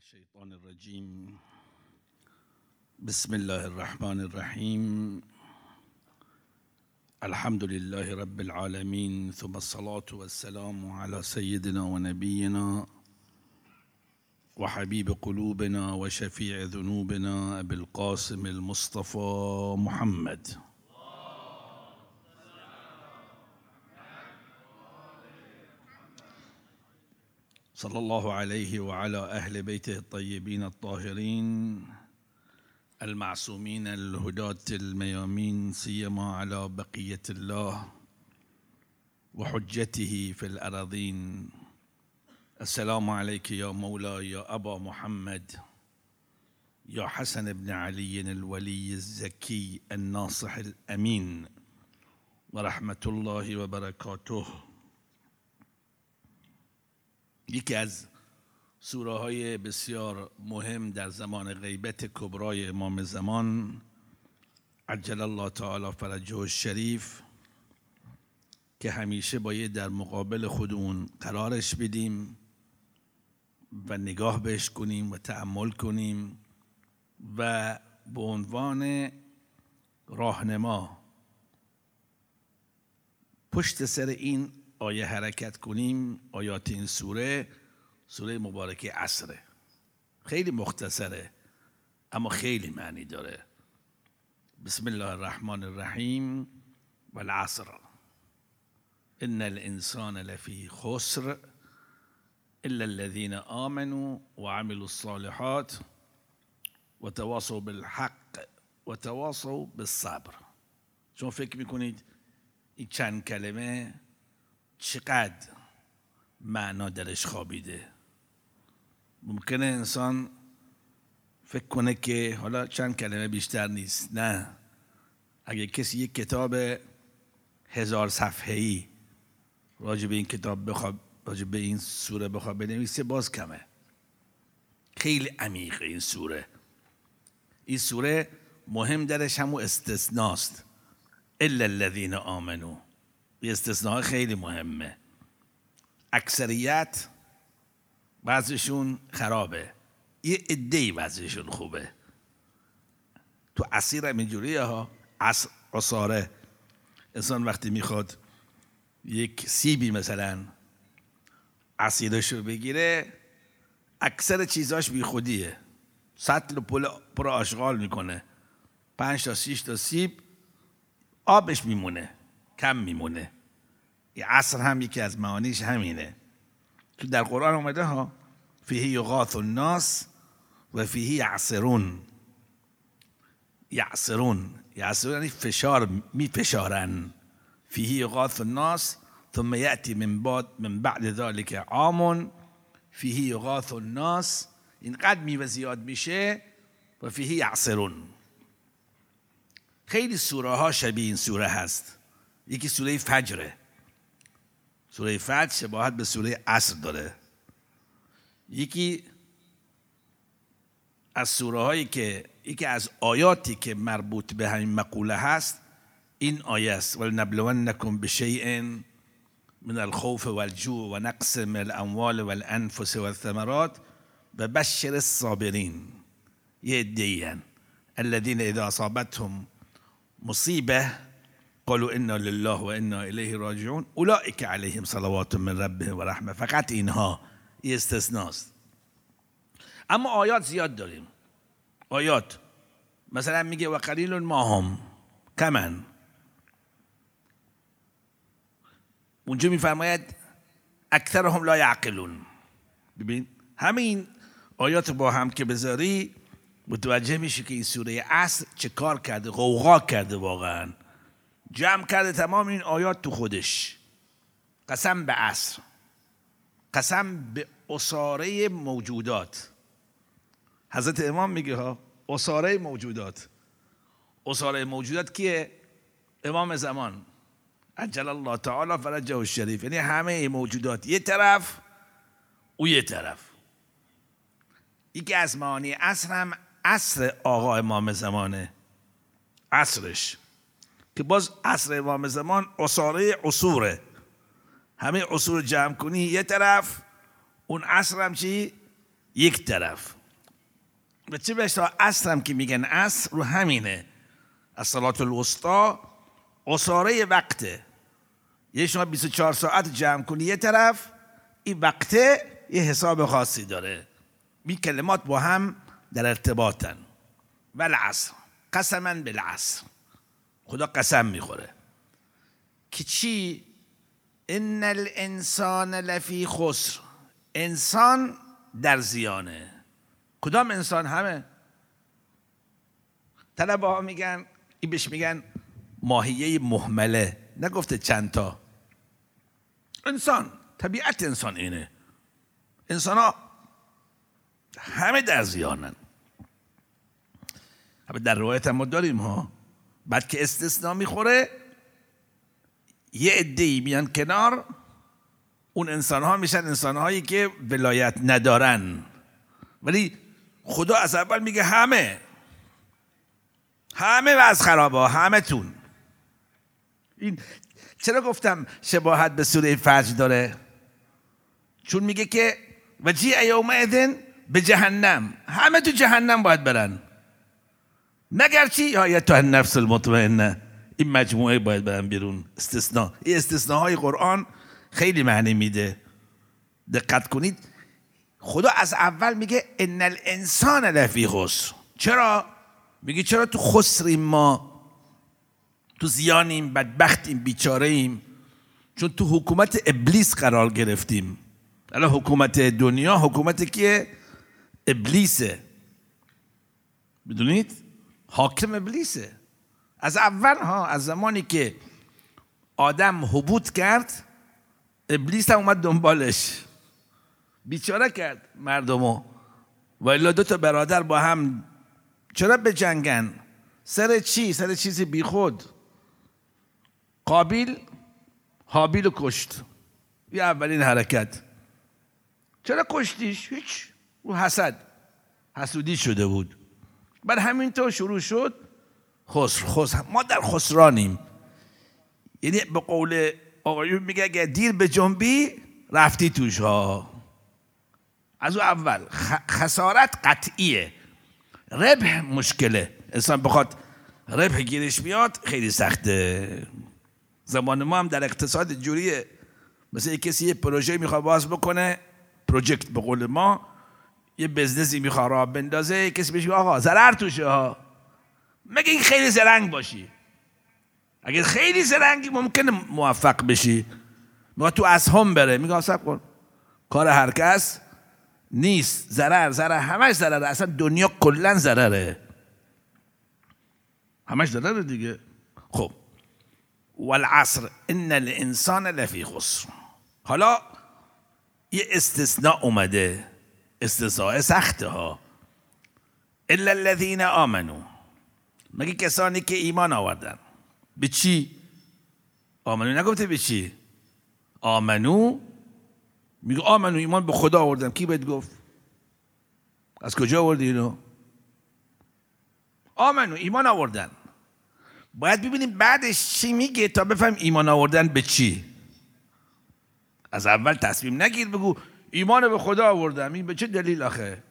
الشيطان الرجيم. بسم الله الرحمن الرحيم. الحمد لله رب العالمين ثم الصلاة والسلام على سيدنا ونبينا وحبيب قلوبنا وشفيع ذنوبنا أبي القاسم المصطفى محمد. صلى الله عليه وعلى أهل بيته الطيبين الطاهرين المعصومين الهداة الميامين سيما على بقية الله وحجته في الأراضين. السلام عليك يا مولاي يا أبا محمد يا حسن بن علي الولي الزكي الناصح الأمين. ورحمة الله وبركاته. یکی از سوره های بسیار مهم در زمان غیبت کبرای امام زمان عجل الله تعالی فرجه الشریف که همیشه باید در مقابل خودمون قرارش بدیم و نگاه بهش کنیم و تعمل کنیم و به عنوان راهنما پشت سر این آیه حرکت کنیم؟ آیات این سوره؟ سوره مبارکه عصره. خیلی مختصره اما خیلی معنی داره. بسم الله الرحمن الرحیم والعصر. ان الانسان لفی خسر الا الذين آمنوا وعملوا الصالحات وتواصوا بالحق وتواصوا بالصبر. شما فکر می‌کنید این چند کلمه چقدر معنا درش خوابیده. ممکنه انسان فکر کنه که حالا چند کلمه بیشتر نیست. نه. اگه کسی یک کتاب هزار صفحه ای راجع به این کتاب بخواد راجع به این سوره بخواد بنویسه باز کمه. خیلی عمیق این سوره. این سوره مهم درش همون استثناست. الا الذين آمنوا یه استثناء خیلی مهمه. اکثریت بعضشون خرابه. یه عده بعضشون خوبه. تو اسیر هم اینجوریه ها. عصاره انسان وقتی می‌خواد یک سیبی مثلا اسیرش رو بگیره اکثر چیزاش بی خودیه سطل پل پر آشغال می‌کنه. پنج تا شیش تا سیب آبش میمونه. کم میمونه. عصر هم یکی از معانیش همینه. تو در قرآن اومده ها فیه یغاث الناس و فیه یعصرون. یعصرون. یعصرون یعنی فشار میفشارن. فیه یغاث الناس ثم یأتی من بعد من بعد ذلك عام. فیه یغاث الناس اینقدر میوه زیاد میشه و فیه یعصرون. خیلی سوره ها شبیه این سوره هست. یکی سوره فجره. سوره فجر شباهت به سوره عصر داره. یکی از سوره هایی که یکی از آیاتی که مربوط به همین مقوله هست این آیه است. ولنبلونکم بشیء من الخوف والجوع و نقص من الاموال والانفس والثمرات و بشر الصابرین یه الذين اذا اصابتهم مصیبه قالوا انا لله و انا الیه راجعون. اولئک علیهم صلوات من ربهم و رحمه فقط اینها یه استثناست. اما آیات زیاد داریم. آیات. مثلا میگه و قلیل ما هم کمن. اونجا میفرماید اکثرهم لا یعقلون. ببین همین آیات با هم که بذاری متوجه میشه که این سوره اصل چه کار کرده غوغا کرده واقعا. جمع کرده تمام این آیات تو خودش. قسم به عصر. قسم به اصاره موجودات. حضرت امام میگه ها اصاره موجودات. اصاره موجودات کیه؟ امام زمان. عجل الله تعالی فرجه الشریف یعنی همه موجودات. یه طرف او یه طرف. یکی از معانی عصر هم عصر آقا امام زمانه. عصرش. که باز عصر امام زمان اصاره عصوره همه عصور جمع کنی یه طرف اون عصر هم چی؟ یک طرف. و چه بشتا اصر هم که میگن اصر رو همینه. از صلات الوسطا اصاره وقته. یه شما 24 ساعت جمع کنی یه طرف این وقته یه حساب خاصی داره. بی کلمات با هم در ارتباطن. و العصر. قسما بالعصر. خدا قسم می‌خوره. که چی؟ ان الانسان لفی خسر. انسان در زیانه. کدام انسان؟ همه. طلبه ها میگن این بهش میگن ماهیه محمله. نگفته چند تا. انسان طبیعت انسان اینه. انسان ها همه در زیانن. در روایت هم ما داریم ها. بعد که استثناء می‌خوره یه عده میان کنار اون انسان ها میشن انسان هایی که ولایت ندارن. ولی خدا از اول میگه همه همه و از خرابه همه تون. این چرا گفتم شباهت به سوره فجر داره؟ چون میگه که و جی یوم ادن به جهنم. همه تو جهنم باید برن. مگر چی یا تو نفس المطمئنه. این مجموعه باید برن بیرون. استثناء این استثناء قرآن خیلی معنی میده. دقت کنید. خدا از اول میگه ان الانسان لفی خسر. چرا؟ میگه چرا تو خسریم ما؟ تو زیانیم بدبختیم بیچاره ایم چون تو حکومت ابلیس قرار گرفتیم. الان حکومت دنیا حکومت که ابلیسه. بدونید حاکم ابلیسه از اول ها از زمانی که آدم حبوط کرد ابلیس هم اومد دنبالش. بیچاره کرد مردمو. و الا دو تا برادر با هم چرا به جنگن سر چی؟ سر چیزی بیخود قابیل حابیل رو کشت. یه اولین حرکت. چرا کشتیش؟ هیچ. رو حسد. حسودی شده بود. بعد همینطور شروع شد. خسر خسر. ما در خسرانیم. یعنی به قول آقایون میگه اگر دیر به جنبی رفتی توش ها. از او اول. خسارت قطعیه. ربح مشکله. انسان بخواد ربح گیرش بیاد خیلی سخته. زمان ما هم در اقتصاد جوریه. مثل کسی یه پروژه می‌خواد باز بکنه پروژکت به قول ما یه بزنسی می‌خواد راه بندازه کسی بهش آقا ضرر توشه ها. مگه این خیلی زرنگ باشی؟ اگر خیلی زرنگی ممکنه موفق بشی. میگه تو اسهم بره. میگه سب کن. کار هر کس نیست. ضرر ضرر همش ضرره. اصلا دنیا کلا ضرره. همش ضرره دیگه. خب. والعصر ان الانسان لفی خسر. حالا یه استثناء اومده. استثناء سخته ها الا الذين آمنوا. مگه کسانی که ایمان آوردن. به چی؟ آمنو نگفته به چی؟ آمنو. میگه آمنو ایمان به خدا آوردم. کی بهت گفت؟ از کجا آوردی اینو؟ آمنو ایمان آوردن. باید ببینیم بعدش چی میگه تا بفهم ایمان آوردن به چی. از اول تصمیم نگیر بگو ایمان به خدا آوردم. این به چه دلیل آخه؟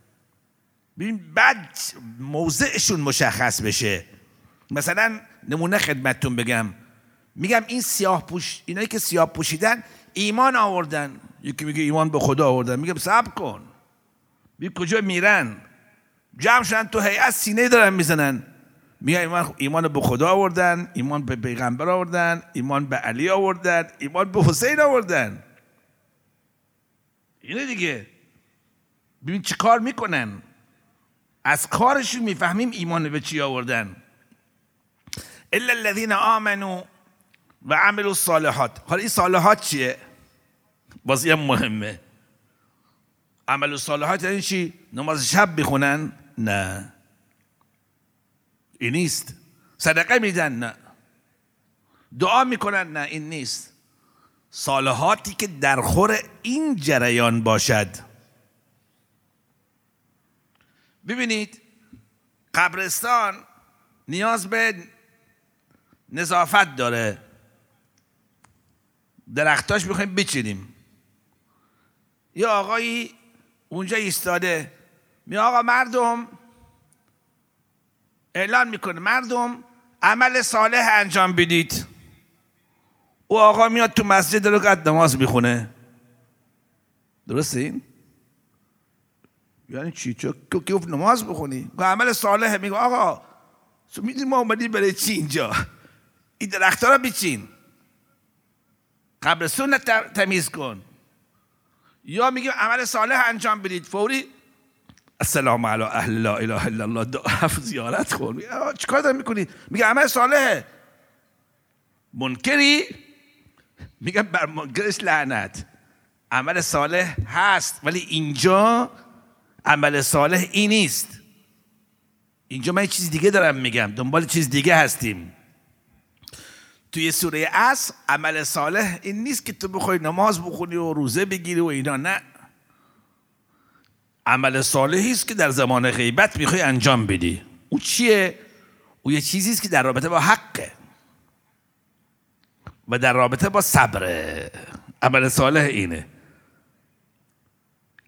ببین بعد موضعشون مشخص بشه. مثلا نمونه خدمتتون بگم. میگم این سیاه پوش اینایی که سیاه پوشیدن ایمان آوردن. یکی میگه ایمان به خدا آوردن. میگم صبر کن. بی کجا میرن؟ جمع شدن تو هیئت سینه دارن می‌زنن. میگن ایمان ایمان به خدا آوردن ایمان به پیغمبر آوردن ایمان به علی آوردن ایمان به حسین آوردن. اینه دیگه. ببین چی کار می‌کنن؟ از کارشون می‌فهمیم ایمان به چی آوردن. الا الذين آمنوا و عملوا الصالحات. حالا این صالحات چیه؟ بازی هم مهمه. عمل صالحات یعنی چی؟ نماز شب بخونن نه. این نیست. صدقه میدن؟ نه. دعا می‌کنن؟ نه این نیست. صالحاتی که در خور این جریان باشد. ببینید قبرستان نیاز به نظافت داره. درختاش می‌خوایم بچینیم. یه آقایی اونجا ایستاده. می آقا مردم اعلان می‌کنه مردم عمل صالح انجام بدید. او آقا میاد تو مسجد رو قد نماز می‌خونه. درسته این؟ یعنی چی؟ چه که نماز بخونی؟ عمل صالحه میگه آقا می‌دونی ما اومدیم برای چی اینجا؟ این درختها رو بیچین. قبرستون تمیز کن. یا میگه عمل صالح انجام بدید. فوری السلام علی اهل لا اله الا الله. دو هفت زیارت کن. چیکار داری می‌کنی؟ میگه عمل صالحه. منکری؟ میگه بر منکرش لعنت. عمل صالح هست ولی اینجا عمل صالح این نیست. اینجا من چیز دیگه دارم میگم. دنبال چیز دیگه هستیم. توی سوره اصر عمل صالح این نیست که تو بخوای نماز بخونی و روزه بگیری و اینا نه. عمل صالحی است که در زمان غیبت می‌خوای انجام بدی. او چیه؟ او یه چیزی است که در رابطه با حقه. و در رابطه با صبره عمل صالح اینه.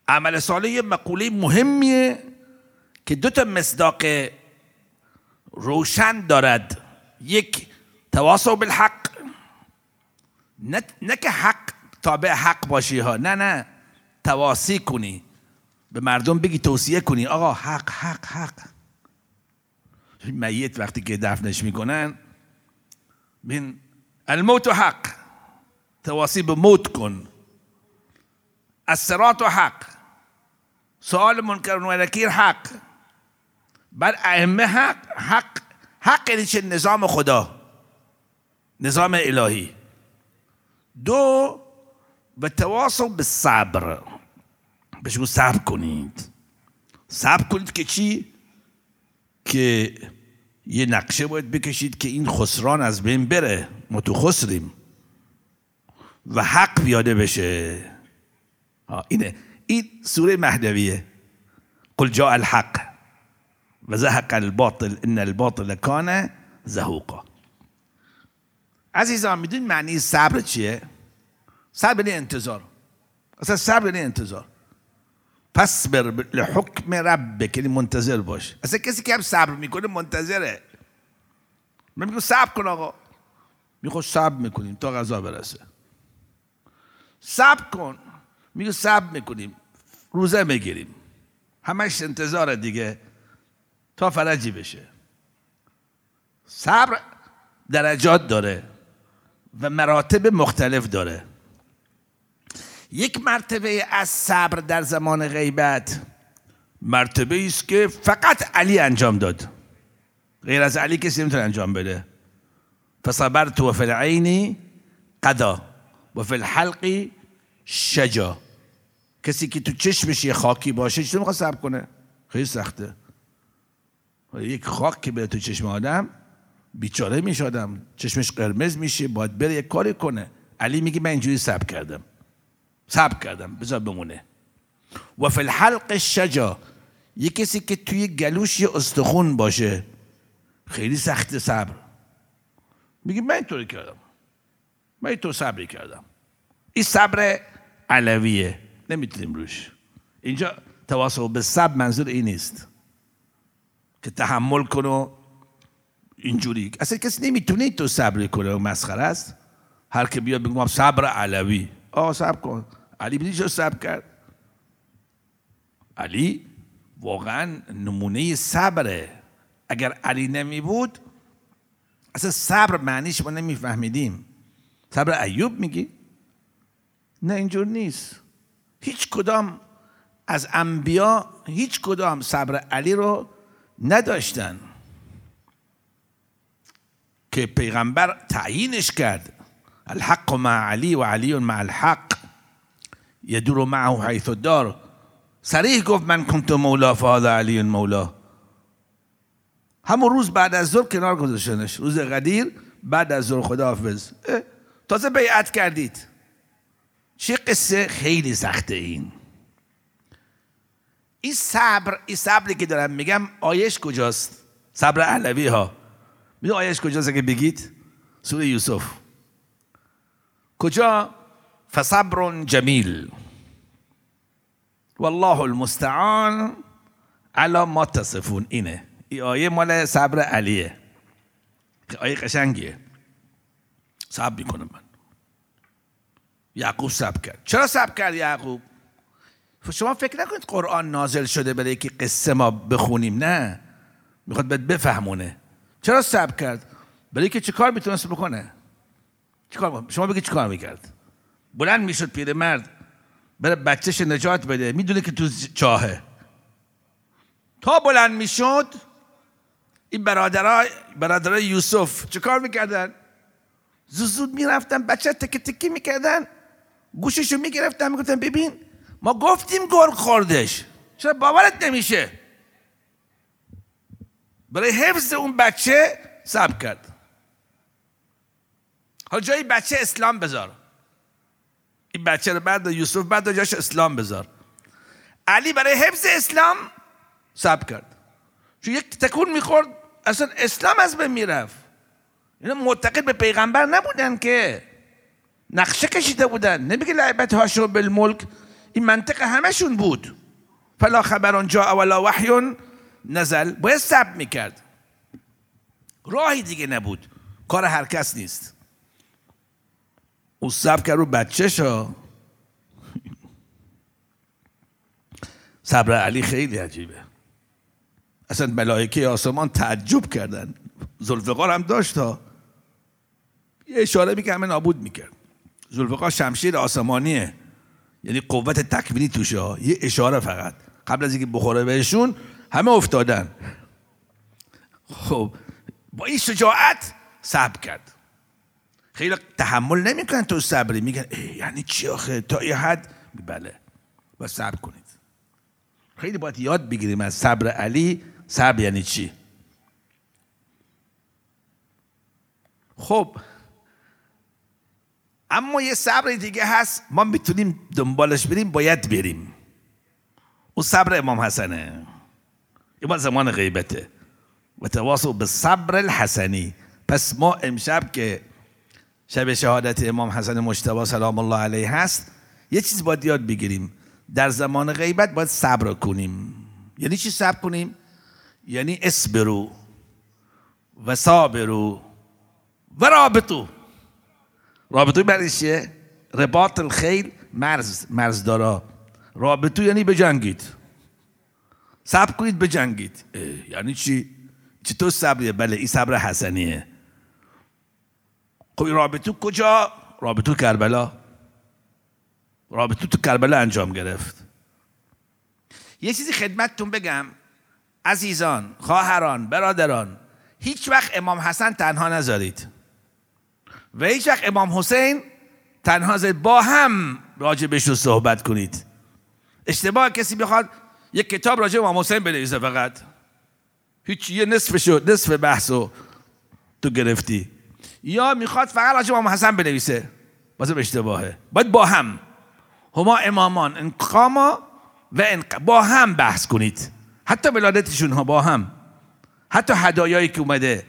عمل صالح یه مقوله مهمیه که دو تا مصداق روشن دارد. یک تواصل بالحق. نه, نه که حق تابع حق باشی ها. نه نه. تواصی کنی. به مردم بگی توصیه کنی. آقا حق حق حق. میت وقتی که دفنش می‌کنن بین الموت حق. موت کن الصراط حق. سوال منکر و نکیر حق. بعد ائمه حق حق حق یعنی چه؟ نظام خدا. نظام الهی. دو به تواصل به صبر. بهش صبر کنید. صبر کنید که چی؟ که یه نقشه باید بکشید که این خسران از بین بره. ما تو خسریم. و حق بیاده بشه. اینه. این سوره مهدویه. قل جاء الحق و زهق الباطل ان الباطل کان زهوقا. عزیزان می‌دونید معنی صبر چیه؟ صبر یعنی انتظار. اصلا صبر یعنی انتظار. پس بر لحکم ربک یعنی منتظر باش. اصلا کسی که هم صبر می‌کنه منتظره. من میگم صبر کن آقا. می‌خواد صبر می‌کنیم تا غذا برسه. صبر کن. میگه صبر می‌کنیم. روزه می‌گیریم. همش انتظار دیگه تا فرجی بشه. صبر درجات داره و مراتب مختلف داره. یک مرتبه از صبر در زمان غیبت. مرتبه است که فقط علی انجام داد. غیر از علی کسی نمی‌تونه انجام بده. فصبرت و فی العین قدا و فی الحلق شجا. کسی که تو چشمش یه خاکی باشه چطور می‌خواد صبر کنه؟ خیلی سخته. یک خاک که به تو چشم آدم بیچاره میشه آدم چشمش قرمز میشه باید بره یک کاری کنه. علی میگه من اینجوری صبر کردم. صبر کردم بذار بمونه. و فی الحلق شجا یه کسی که توی گلوش یه استخون باشه خیلی سخت صبر. میگه من اینطوری کردم. من اینطور صبری کردم. این صبر علویه. نمی‌تونیم روش. اینجا تواصل به صبر منظور این نیست. که تحمل کن و اینجوری. اصلا کسی نمی‌تونه تو صبر کنه مسخره است. هر که بیاد بگم صبر علوی. آه صبر کن. علی بیدی چرا صبر کرد. علی واقعا نمونه صبره. اگر علی نمی بود اصلا صبر معنیش ما نمیفهمیدیم. صبر ایوب میگی؟ نه اینجور نیست. هیچ کدام از انبیا هیچ کدام صبر علی رو نداشتن. که پیغمبر تعیینش کرد. الحق مع علی و علی مع الحق. یدور معه حیث الدار. سریح گفت من کنت مولا فهذا علی مولا. همون روز بعد از ظهر کنار گذاشتنش. روز قدیر بعد از ظهر خداحافظ. تازه بیعت کردید. چه قصه خیلی سخته این. این صبر این صبری که دارم میگم آیش کجاست؟ صبر علوی ها. میدون آیش کجاست اگه بگید؟ سوره یوسف. کجا؟ فصبر جمیل والله المستعان علا ما تصفون. اینه. این آیه مال صبر علیه. آیه قشنگیه. صبر می‌کنم من. یعقوب صبر کرد. چرا صبر کرد یعقوب؟ شما فکر نکنید قرآن نازل شده برای که قصه ما بخونیم. نه. می‌خواد بهت بفهمونه. چرا صبر کرد؟ برای که چه کار می‌تونست بکنه؟ چیکار شما بگید چیکار می‌کرد؟ بلند می‌شد پیرمرد بره بچهش نجات بده. می‌دونه که تو چاهه. تا بلند می‌شد این برادرای برادرای یوسف چه کار می‌کردن؟ زود زود می‌رفتن بچه تک تکی می‌کردن گوششو می‌گرفتن می‌گفتن ببین ما گفتیم گرگ خوردش. چرا باورت نمیشه؟ برای حفظ اون بچه سب کرد. حالا جای بچه اسلام بذار. این بچه رو بعد یوسف بعد جاش اسلام بذار. علی برای حفظ اسلام سب کرد. چون یک تکون می‌خورد اصلا اسلام از بین می‌رفت. اینا معتقد به پیغمبر نبودن که نقشه کشیده بودن. نمیگه لعبت هاشو بالملک. این منطق همشون بود. فلا خبران جا ولا وحی نزل. باید سب می‌کرد. راهی دیگه نبود. کار هر کس نیست. او سب کرد رو بچه ها صبر علی خیلی عجیبه. اصلا ملائکه آسمان تعجب کردن. زلفقار هم داشت ها. یه اشاره می‌کرد همه نابود می‌کرد. زلفقار شمشیر آسمانیه. یعنی قوت تکوینی توشه ها. یه اشاره فقط. قبل از اینکه بخوره بهشون همه افتادن. خب با این شجاعت صبر کرد. خیلی تحمل نمی‌کنن تو صبری. میگن یعنی چی آخه؟ تا یه حد؟ بله. با صبر کنید. خیلی باید یاد بگیریم از صبر علی. صبر یعنی چی؟ خب. اما یه صبر دیگه هست. ما می‌تونیم دنبالش بریم باید بریم. اون صبر امام حسنه. این زمان غیبته. و تواصل به صبر الحسنی. پس ما امشب که شب شهادت امام حسن مجتبی سلام الله علیه هست. یه چیز باید یاد بگیریم. در زمان غیبت باید صبر کنیم. یعنی چی صبر کنیم؟ یعنی اسبرو و صابرو و رابطو. رابطو برای چیه؟ رباط الخیل مرز مرز دارا رابطو یعنی بجنگید صبر کنید بجنگید یعنی چی؟ چطور صبریه؟ بله این صبر حسنیه. خب این رابطو کجا؟ رابطو کربلا. رابطو تو کربلا انجام گرفت. یه چیزی خدمتتون بگم. عزیزان خواهران برادران هیچ وقت امام حسن تنها نذارید. و هیچ وقت امام حسین تنها زد با هم راجبش رو صحبت کنید. اشتباه کسی بخواد یک کتاب راجع امام حسین بنویسه فقط. هیچ یه نصف شد نصف بحثو تو گرفتی. یا می‌خواد فقط راجع امام حسن بنویسه. بازم اشتباهه. باید با هم. هما امامان انقاما و انق... با هم بحث کنید. حتی ولادتشون ها با هم. حتی هدایایی که اومده.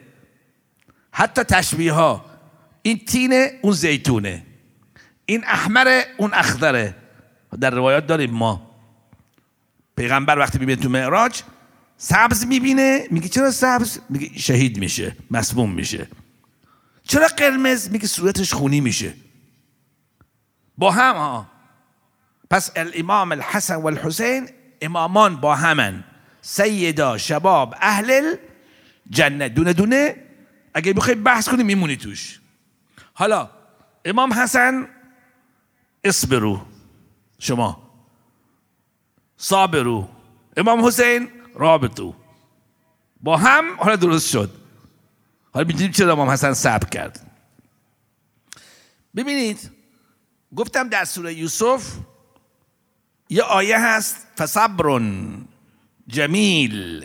حتی تشبیه ها این تینه اون زیتونه. این احمر اون اخضره. در روایات داریم ما. پیغمبر وقتی می‌بینه تو معراج سبز می‌بینه. میگه چرا سبز؟ میگه شهید میشه. مسموم میشه. چرا قرمز میگه صورتش خونی میشه؟ با هم ها پس الامام الحسن و الحسین امامان با همن. سیدا شباب اهل جنت. دونه دونه؟ اگه بخوای بحث کنی میمونی توش. حالا امام حسن اصبرو. شما. صابرو. امام حسین رابطو. با هم حالا درست شد. حالا می‌دونیم چرا امام حسن صبر کرد. ببینید گفتم در سوره یوسف یه آیه هست فصبر جمیل.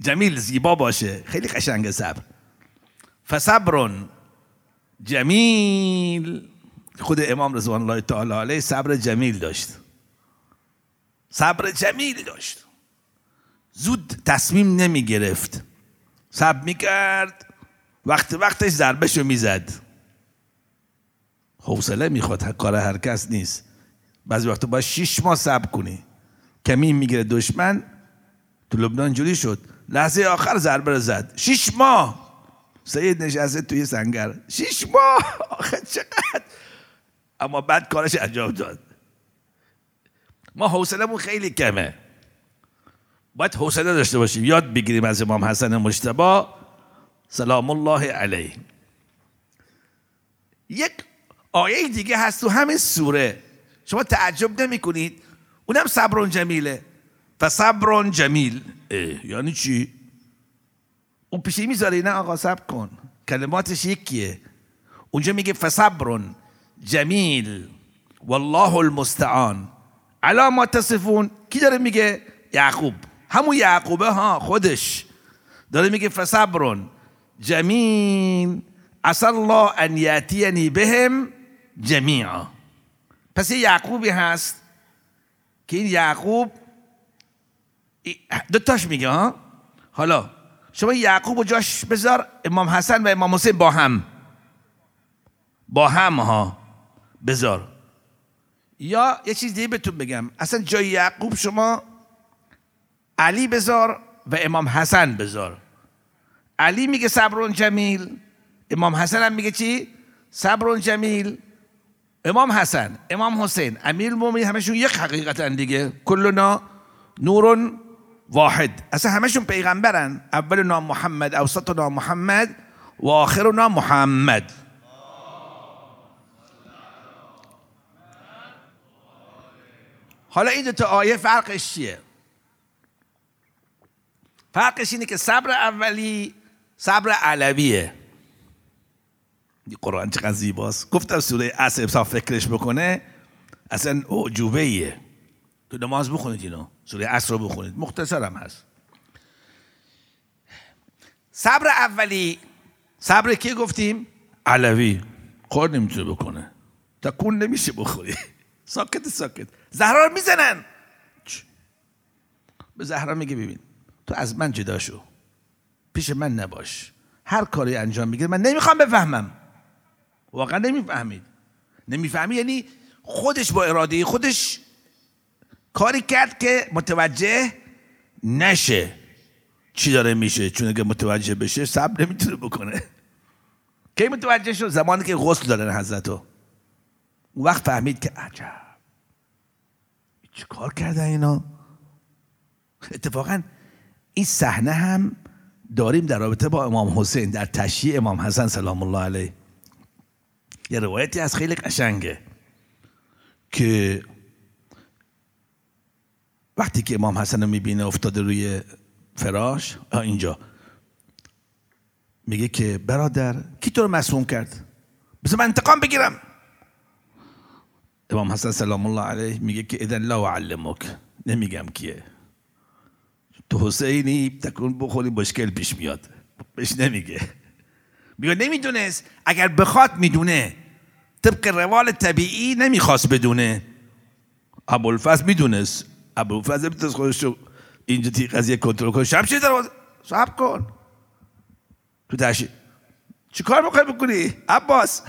جمیل زیبا باشه خیلی قشنگ صبر. فصبر جمیل. خود امام رضوان الله تعالی علیه صبر جمیل داشت. صبر جمیل داشت. زود تصمیم نمی گرفت صبر می کرد وقت وقتش ضربشو می‌زد. حوصله می‌خواد کار هر کس نیست. بعضی وقتا باید شیش ماه صبر کنی. کمی می‌گیره دشمن تو لبنان جوری شد. لحظه آخر ضربه رو زد. شیش ماه! سید نشسته توی سنگر. شیش ماه! آخه چقدر؟ اما بعد کارش انجام داد. ما حوصلمون خیلی کمه. باید حوصله داشته باشیم. یاد بگیریم از امام حسن مجتبا سلام الله علیه. یک آیه دیگه هست تو همین سوره. شما تعجب نمی کنید اونم صبر جمیله فصبر جمیل. یعنی چی؟ اون پیشی می‌ذاره نه آقا صبر کن. کلماتش یکیه. اونجا میگه فصبر جمیل. والله المستعان. علا ما تصفون. کی داره میگه؟ یعقوب. همون یعقوبه ها خودش. داره میگه فصبر جمیل. عسى الله ان یاتینی بهم جمیعا. پس یه یعقوبی هست که این یعقوب دوتاش میگه ها. حالا شما یعقوب و جاش بذار امام حسن و امام حسین با هم. با هم ها بذار. یا یه چیز دیگه بهتون بگم. اصلا جای یعقوب شما علی بذار و امام حسن بذار. علی میگه صبرون جمیل امام حسن هم میگه چی؟ صبرون جمیل امام حسن امام حسین امیر مومنین همشون یک حقیقتن دیگه. کلنا نور واحد. اصلا همشون پیغمبرن. اولنا محمد اوسطنا محمد و آخرنا محمد. حالا این دو تا آیه فرقش چیه؟ فرقش اینه که صبر اولی صبر علویه. قرآن چقدر زیباست. گفتم سوره اصر صاف فکرش بکنه اصلا اعجوبه ایه تو نماز بخونید اینو. سوره اصر رو بخونید. مختصرم هست. صبر اولی صبر کی گفتیم؟ علوی. کار نمی‌تونه بکنه. تکون نمیشه بخوری. ساکت ساکت. زهرا می‌زنن. به زهرا میگه ببین. تو از من جدا شو. پیش من نباش. هر کاری انجام می‌گیره من نمی‌خوام بفهمم. واقعا نمی‌فهمید. نمی‌فهمی یعنی خودش با اراده خودش کاری کرد که متوجه نشه چی داره میشه. چون اگه متوجه بشه صبر نمی‌تونه بکنه. کی متوجه شد؟ زمانی که غسل دادن حضرتو. اون وقت فهمید که عجب. چی کار کردن اینا؟ اتفاقا این صحنه هم داریم در رابطه با امام حسین در تشییع امام حسن سلام الله علیه. یه روایتی از خیلی قشنگه که وقتی که امام حسن رو می‌بینه افتاده روی فراش اینجا. میگه که برادر کی تو رو مسموم کرد؟ بس من انتقام بگیرم. امام حسن سلام الله علیه میگه که اذن لا اعلمک. نمیگم کیه. تو حسینی تکون بخوری مشکل پیش میاد. بهش نمیگه. میگه نمی‌دونست. اگر بخواد می‌دونه. طبق روال طبیعی نمی‌خواست بدونه. ابوالفضل می‌دونست. ابوالفضل می‌تونست خودش اینجا تی قضیه کنترل کنه. شمشیر در صبر کن. تو تشی چی کار می‌خوای بکنی؟ عباس.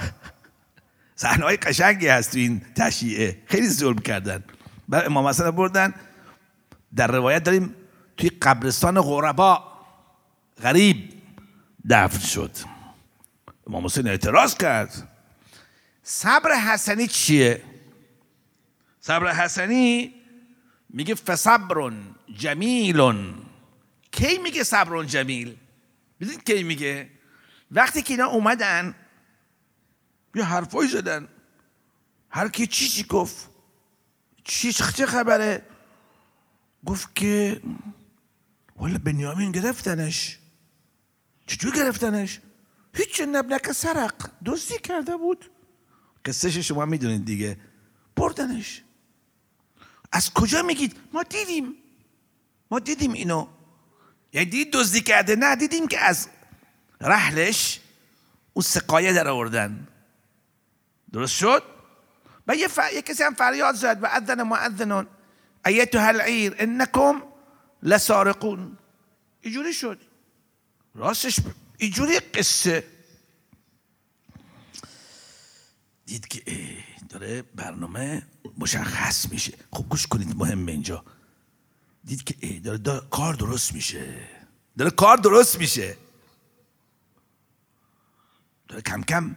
صحنه های قشنگی هست تو این تشیعه خیلی ظلم کردن. بعد امام حسن بردن. در روایت داریم توی قبرستان غربا. غریب. دفن شد. امام حسین اعتراض کرد. صبر حسنی چیه؟ صبر حسنی میگه فصبر جمیل کی میگه صبر جمیل؟ ببینید کی میگه؟ وقتی که اینا اومدن یه حرفایی زدن. هر کی چی گفت. چی چه خبره؟ گفت که والا بنیامین گرفتنش. چجور گرفتنش؟ هیچ نبنک سرق. دزدی کرده بود. قصهش شما می‌دونید دیگه. بردنش. از کجا میگید؟ ما دیدیم. ما دیدیم اینو. یعنی دید دزدی کرده؟ نه دیدیم که از رحلش اون سقایه در آوردن. درست شد؟ و یه, ف... یه کسی هم فریاد زد و اذن معذنون ایتها العیر انکم لسارقون. اینجوری شد. راستش اینجوری قصه. دید که داره برنامه مشخص میشه. خب گوش کنید مهم اینجا. دید که ای داره, داره کار درست میشه. داره کار درست میشه. داره کم کم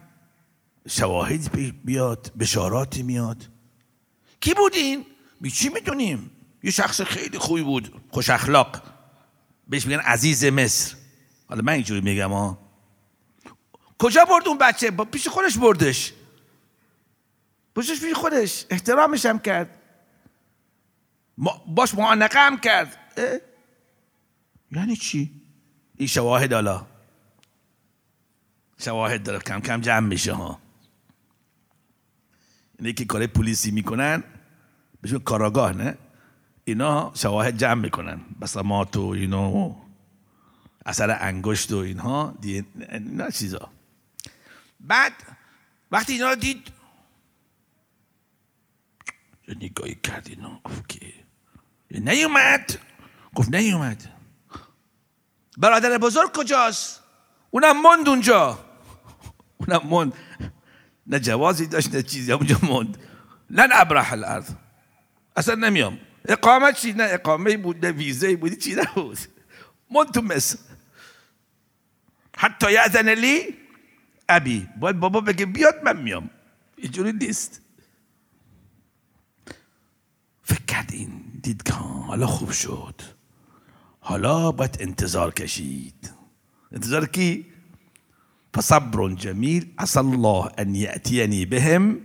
شواهد بیاد بشاراتی میاد. کی بودین؟ بی چی می‌دونیم؟ یه شخص خیلی خوبی بود خوش اخلاق. بهش میگن عزیز مصر. حالا من اینجوری میگم ها کجا برد اون بچه؟ با پیش خودش بردش. پشتش پیش خودش. احترامش هم کرد. باش معانقه هم کرد. یعنی چی؟ این شواهد حالا. شواهد داره. کم کم جمع میشه ها. اینه که کار پلیسی می‌کنن. بهشون کاراگاه نه؟ اینا شواهد جمع می‌کنن. بسامات و اینا اثر انگشت و اینها. اینا چیزا. بعد وقتی اینا رو دید یه نگاهی کرد اینا. گفت که نیومد. گفت نیومد. برادر بزرگ کجاست؟ اونم مند اونجا. اونم مند نه جوازی داشت نه چیزی. اونجا مند لن ابرح الارض. اصلا نمیام. اقامت چی؟ نه اقامه بود نه ویزه بود چی نبود. مند تو مصر. حتی یعذن لی ابی. باید بابا بگه بیاد من میام. اینجوری نیست. فکر کرد این دید که حالا خوب شد. حالا باید انتظار کشید. انتظار کی؟ فصبر جمیل. عسى الله ان یأتینی بهم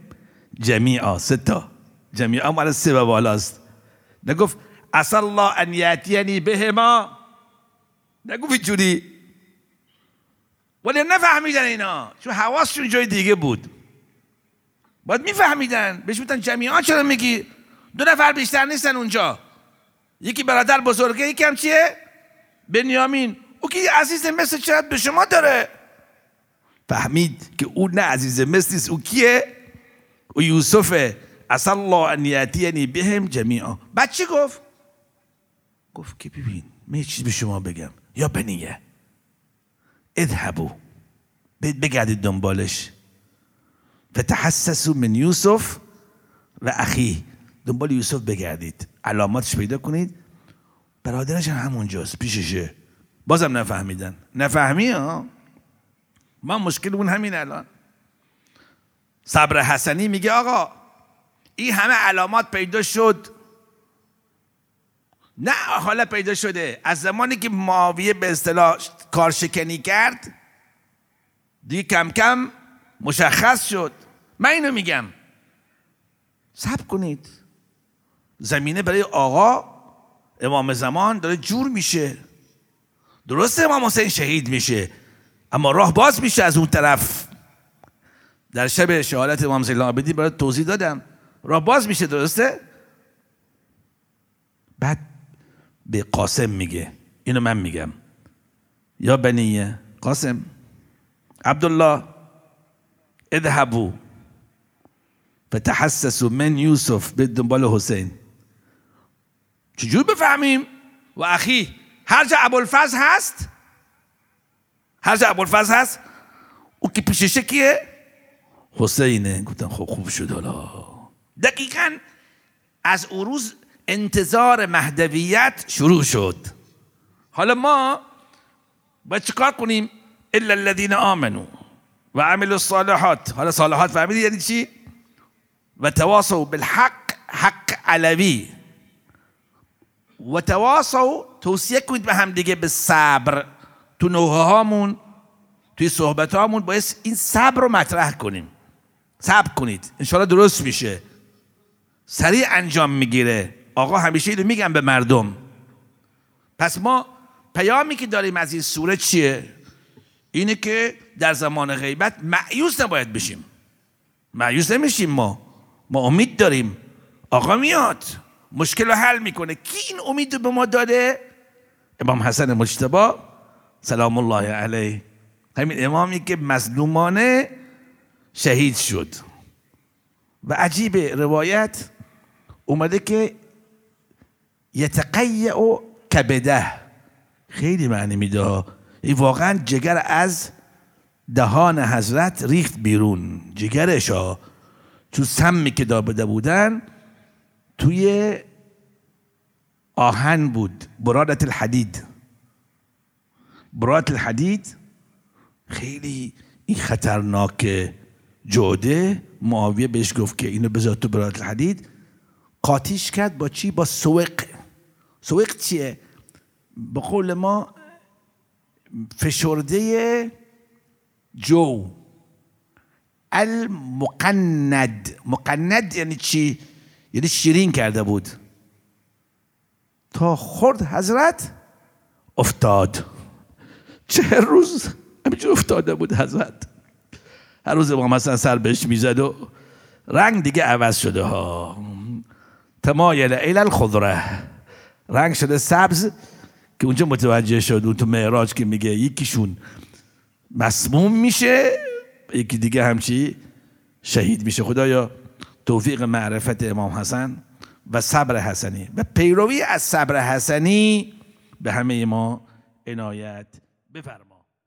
جمیعا. ستا جمیعا مال و بالاست نگفت عسى الله ان یأتینی بهما؟ نگفت اینجوری ولی نفهمیدن اینا. چون حواسشون جای دیگه بود. باید میفهمیدن. بهش بودن جمیعا چرا میگی؟ دو نفر بیشتر نیستن اونجا. یکی برادر بزرگه یکم چیه؟ بنیامین. او که عزیز مثل چقدر به شما داره؟ فهمید که او نه عزیز مثل نیست. او کیه؟ او یوسفه. اصلا الله ان یاتینی بهم جمیعا بعد چی گفت؟ گفت که ببین من یه چیز به شما بگم. یا بنیه. اذهبو بگردید دنبالش. فتحسسو من یوسف و اخی. دنبال یوسف بگردید. علاماتش پیدا کنید. برادرش هم همونجاست پیششه. بازم نفهمیدن. نفهمی ها؟ ما مشکل اون همین الان. صبر حسنی میگه آقا این همه علامات پیدا شد. نه حالا پیدا شده. از زمانی که معاویه به اصطلاح کارشکنی کرد دیگه کم کم مشخص شد. من اینو میگم. صبر کنید. زمینه برای آقا امام زمان داره جور میشه. درسته امام حسین شهید میشه اما راه باز میشه از اون طرف. در شب شهادت امام العابدین برای توضیح دادم. راه باز میشه درسته؟ بعد به قاسم میگه. اینو من میگم. یا بنیه قاسم عبدالله اذهبوا فتحسسوا من یوسف به دنبال حسین. چجور بفهمیم؟ و اخی هر جا ابوالفضل هست؟ هر جا ابوالفضل هست؟ او که پیششه کیه؟ حسینه. گفتن خب خوب شد حالا. دقیقا از اون روز انتظار مهدویت شروع شد. حالا ما باید چیکار کنیم؟ الا الذين آمنوا و عملوا الصالحات. حالا صالحات فهمیدی یعنی چی؟ و تواصوا بالحق حق علوی. و تواصوا توصیه کنید به هم دیگه به صبر. تو نوه هامون توی صحبت هامون باید این صبر رو مطرح کنیم. صبر کنید. انشالله درست میشه. سریع انجام می‌گیره. آقا همیشه اینو میگم به مردم. پس ما پیامی که داریم از این سوره چیه؟ اینه که در زمان غیبت معیوس نباید بشیم. معیوس نمیشیم ما. ما امید داریم. آقا میاد. مشکل رو حل می‌کنه. کی این امید رو به ما داده؟ امام حسن مجتبا سلام الله علیه. همین امامی که مظلومانه شهید شد. و عجیب روایت اومده که یتقیع کبده. خیلی معنی میده. این واقعا جگر از دهان حضرت ریخت بیرون. جگرش ها چون سمی که دابده بودن توی آهن بود. برادت الحدید. برادت الحدید خیلی این خطرناک جوده. معاویه بهش گفت که اینو بذار تو برادت الحدید. قاطیش کرد با چی؟ با سوق. سوق چیه؟ به قول ما فشرده جو. المقند. مقند یعنی چی؟ یعنی شیرین کرده بود. تا خورد حضرت افتاد. چه روز؟ همینجور افتاده بود حضرت. هر روز ما مثلا سر بهش می‌زد و رنگ دیگه عوض شده ها. تمایل الى الخضره. رنگ شده سبز که اونجا متوجه شد اون تو معراج که میگه یکیشون مسموم میشه یکی دیگه همچی شهید میشه. خدایا توفیق معرفت امام حسن و صبر حسنی. و پیروی از صبر حسنی به همه ما عنایت بفرما.